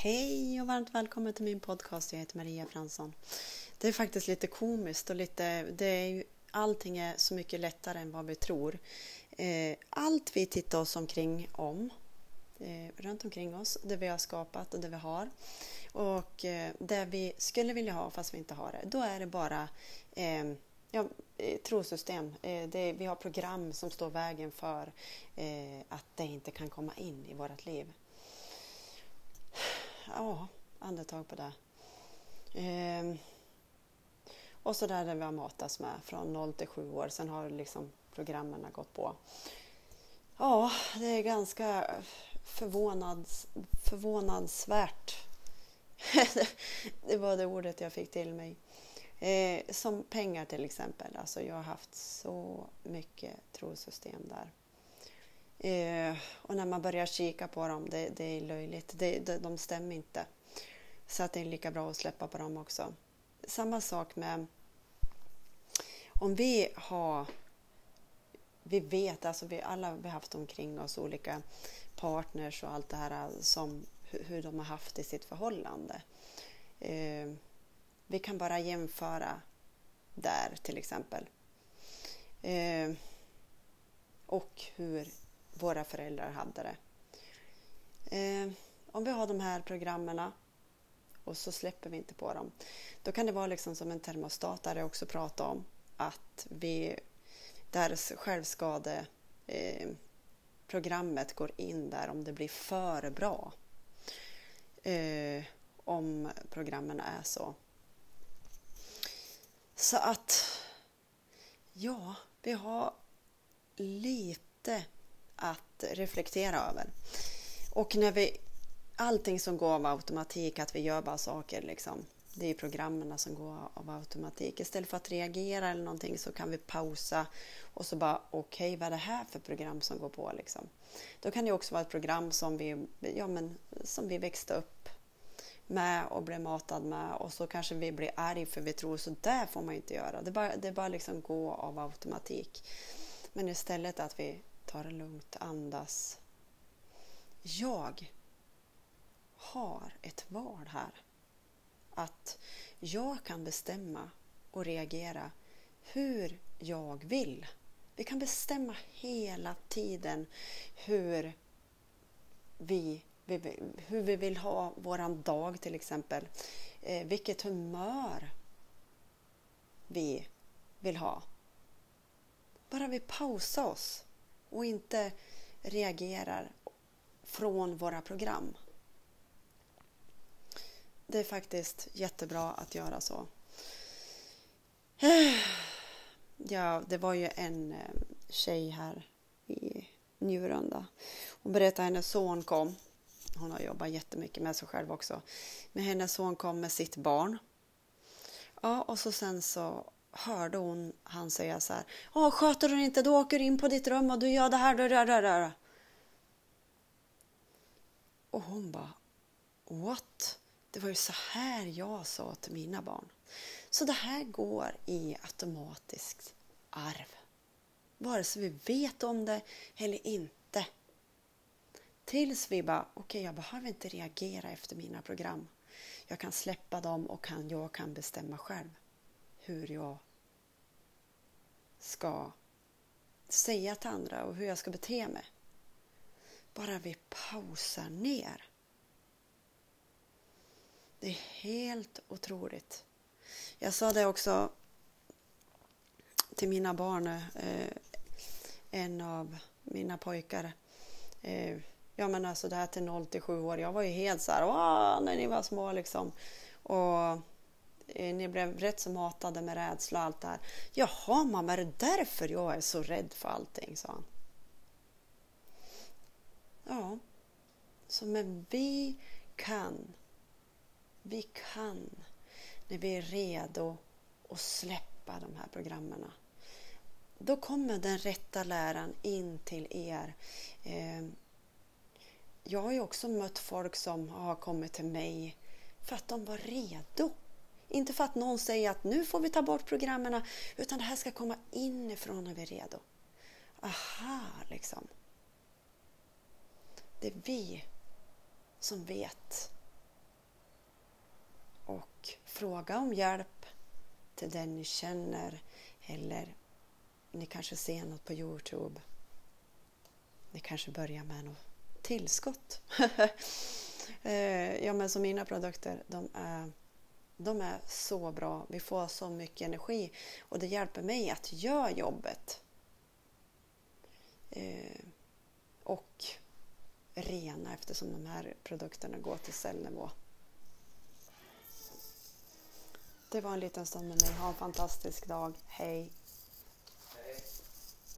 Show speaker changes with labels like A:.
A: Hej och varmt välkommen till min podcast. Jag heter Maria Fransson. Det är faktiskt lite komiskt och lite, det är ju, allting är så mycket lättare än vad vi tror. Eh, allt vi tittar oss omkring om, eh, runt omkring oss, det vi har skapat och det vi har och eh, det vi skulle vilja ha fast vi inte har det, då är det bara ja, trosystem. Det, vi har program som står vägen för att det inte kan komma in i vårt liv ja, andetag på det. Eh, och så där det vi har matats med från 0 till 7 år. Sen har liksom programmen gått på. Ja, det är ganska förvånads, förvånansvärt. det var det ordet jag fick till mig. Eh, som pengar till exempel. Alltså jag har haft så mycket trosystem där. Eh, och när man börjar kika på dem, det, det är löjligt. Det, det, de stämmer inte. Så att det är lika bra att släppa på dem också. Samma sak med om vi har vi vet, alltså vi alla vi haft omkring oss olika partners och allt det här eh, som hur de har haft i sitt förhållande. Eh, vi kan bara jämföra där till exempel. Eh, och hur våra föräldrar hade det. Eh, om vi har de här programmen och så släpper vi inte på dem. Då kan det vara liksom som en termostat där jag också pratar om att vi, där självskadeprogrammet eh, går in där om det blir för bra. Eh, om programmen är så. Så att ja, vi har lite att reflektera över. Och när vi, allting som går av automatik, att vi gör bara saker liksom. Det är programmen som går av automatik. Istället för att reagera eller någonting så kan vi pausa och så bara okej, okay, vad är det här för program som går på liksom? Då kan det också vara ett program som vi, ja, men, som vi växte upp med och blev matad med och så kanske vi blir arg för vi tror så där får man inte göra. Det bara, det bara liksom gå av automatik. Men istället att vi Ta det lugnt, andas. Jag har ett val här. Att jag kan bestämma och reagera hur jag vill. Vi kan bestämma hela tiden hur vi, hur vi vill ha våran dag till exempel. Eh, vilket humör vi vill ha. Bara vi pausar oss och inte reagerar från våra program. Det är faktiskt jättebra att göra så. Ja, det var ju en eh, tjej här i Njurunda. Hon berättade att hennes son kom. Hon har jobbat jättemycket med sig själv också. Men hennes son kom med sitt barn. Ja, och så sen så hörde hon han säga så här. Åh, sköter du inte, då åker du in på ditt rum och du gör det här. Då, då, då, då. Och hon bara, what? Det var ju så här jag sa till mina barn. Så det här går i automatiskt arv. Vare sig vi vet om det eller inte. Tills vi bara, okej okay, jag behöver inte reagera efter mina program. Jag kan släppa dem och kan, jag kan bestämma själv hur jag ska säga till andra och hur jag ska bete mig. Bara vi pausar ner. Det är helt otroligt. Jag sa det också till mina barn. Eh, en av mina pojkar. Eh, ja men alltså det här till 0 till 7 år. Jag var ju helt så här, när ni var små liksom. Och Eh, ni blev rätt så matade med rädsla och allt det här. Jaha mamma, är det därför jag är så rädd för allting? sa han. Ja, så men vi kan, vi kan när vi är redo att släppa de här programmen. Då kommer den rätta läran in till er. Eh, jag har ju också mött folk som har kommit till mig för att de var redo inte för att någon säger att nu får vi ta bort programmen utan det här ska komma inifrån när vi är redo. Aha, liksom. Det är vi som vet och fråga om hjälp till den ni känner eller ni kanske ser något på Youtube. Ni kanske börjar med något tillskott. Eh, ja, men som mina produkter, de är, de är så bra. Vi får så mycket energi och det hjälper mig att göra jobbet. Eh, och rena eftersom de här produkterna går till cellnivå. Det var en liten stund med mig. Ha en fantastisk dag. Hej!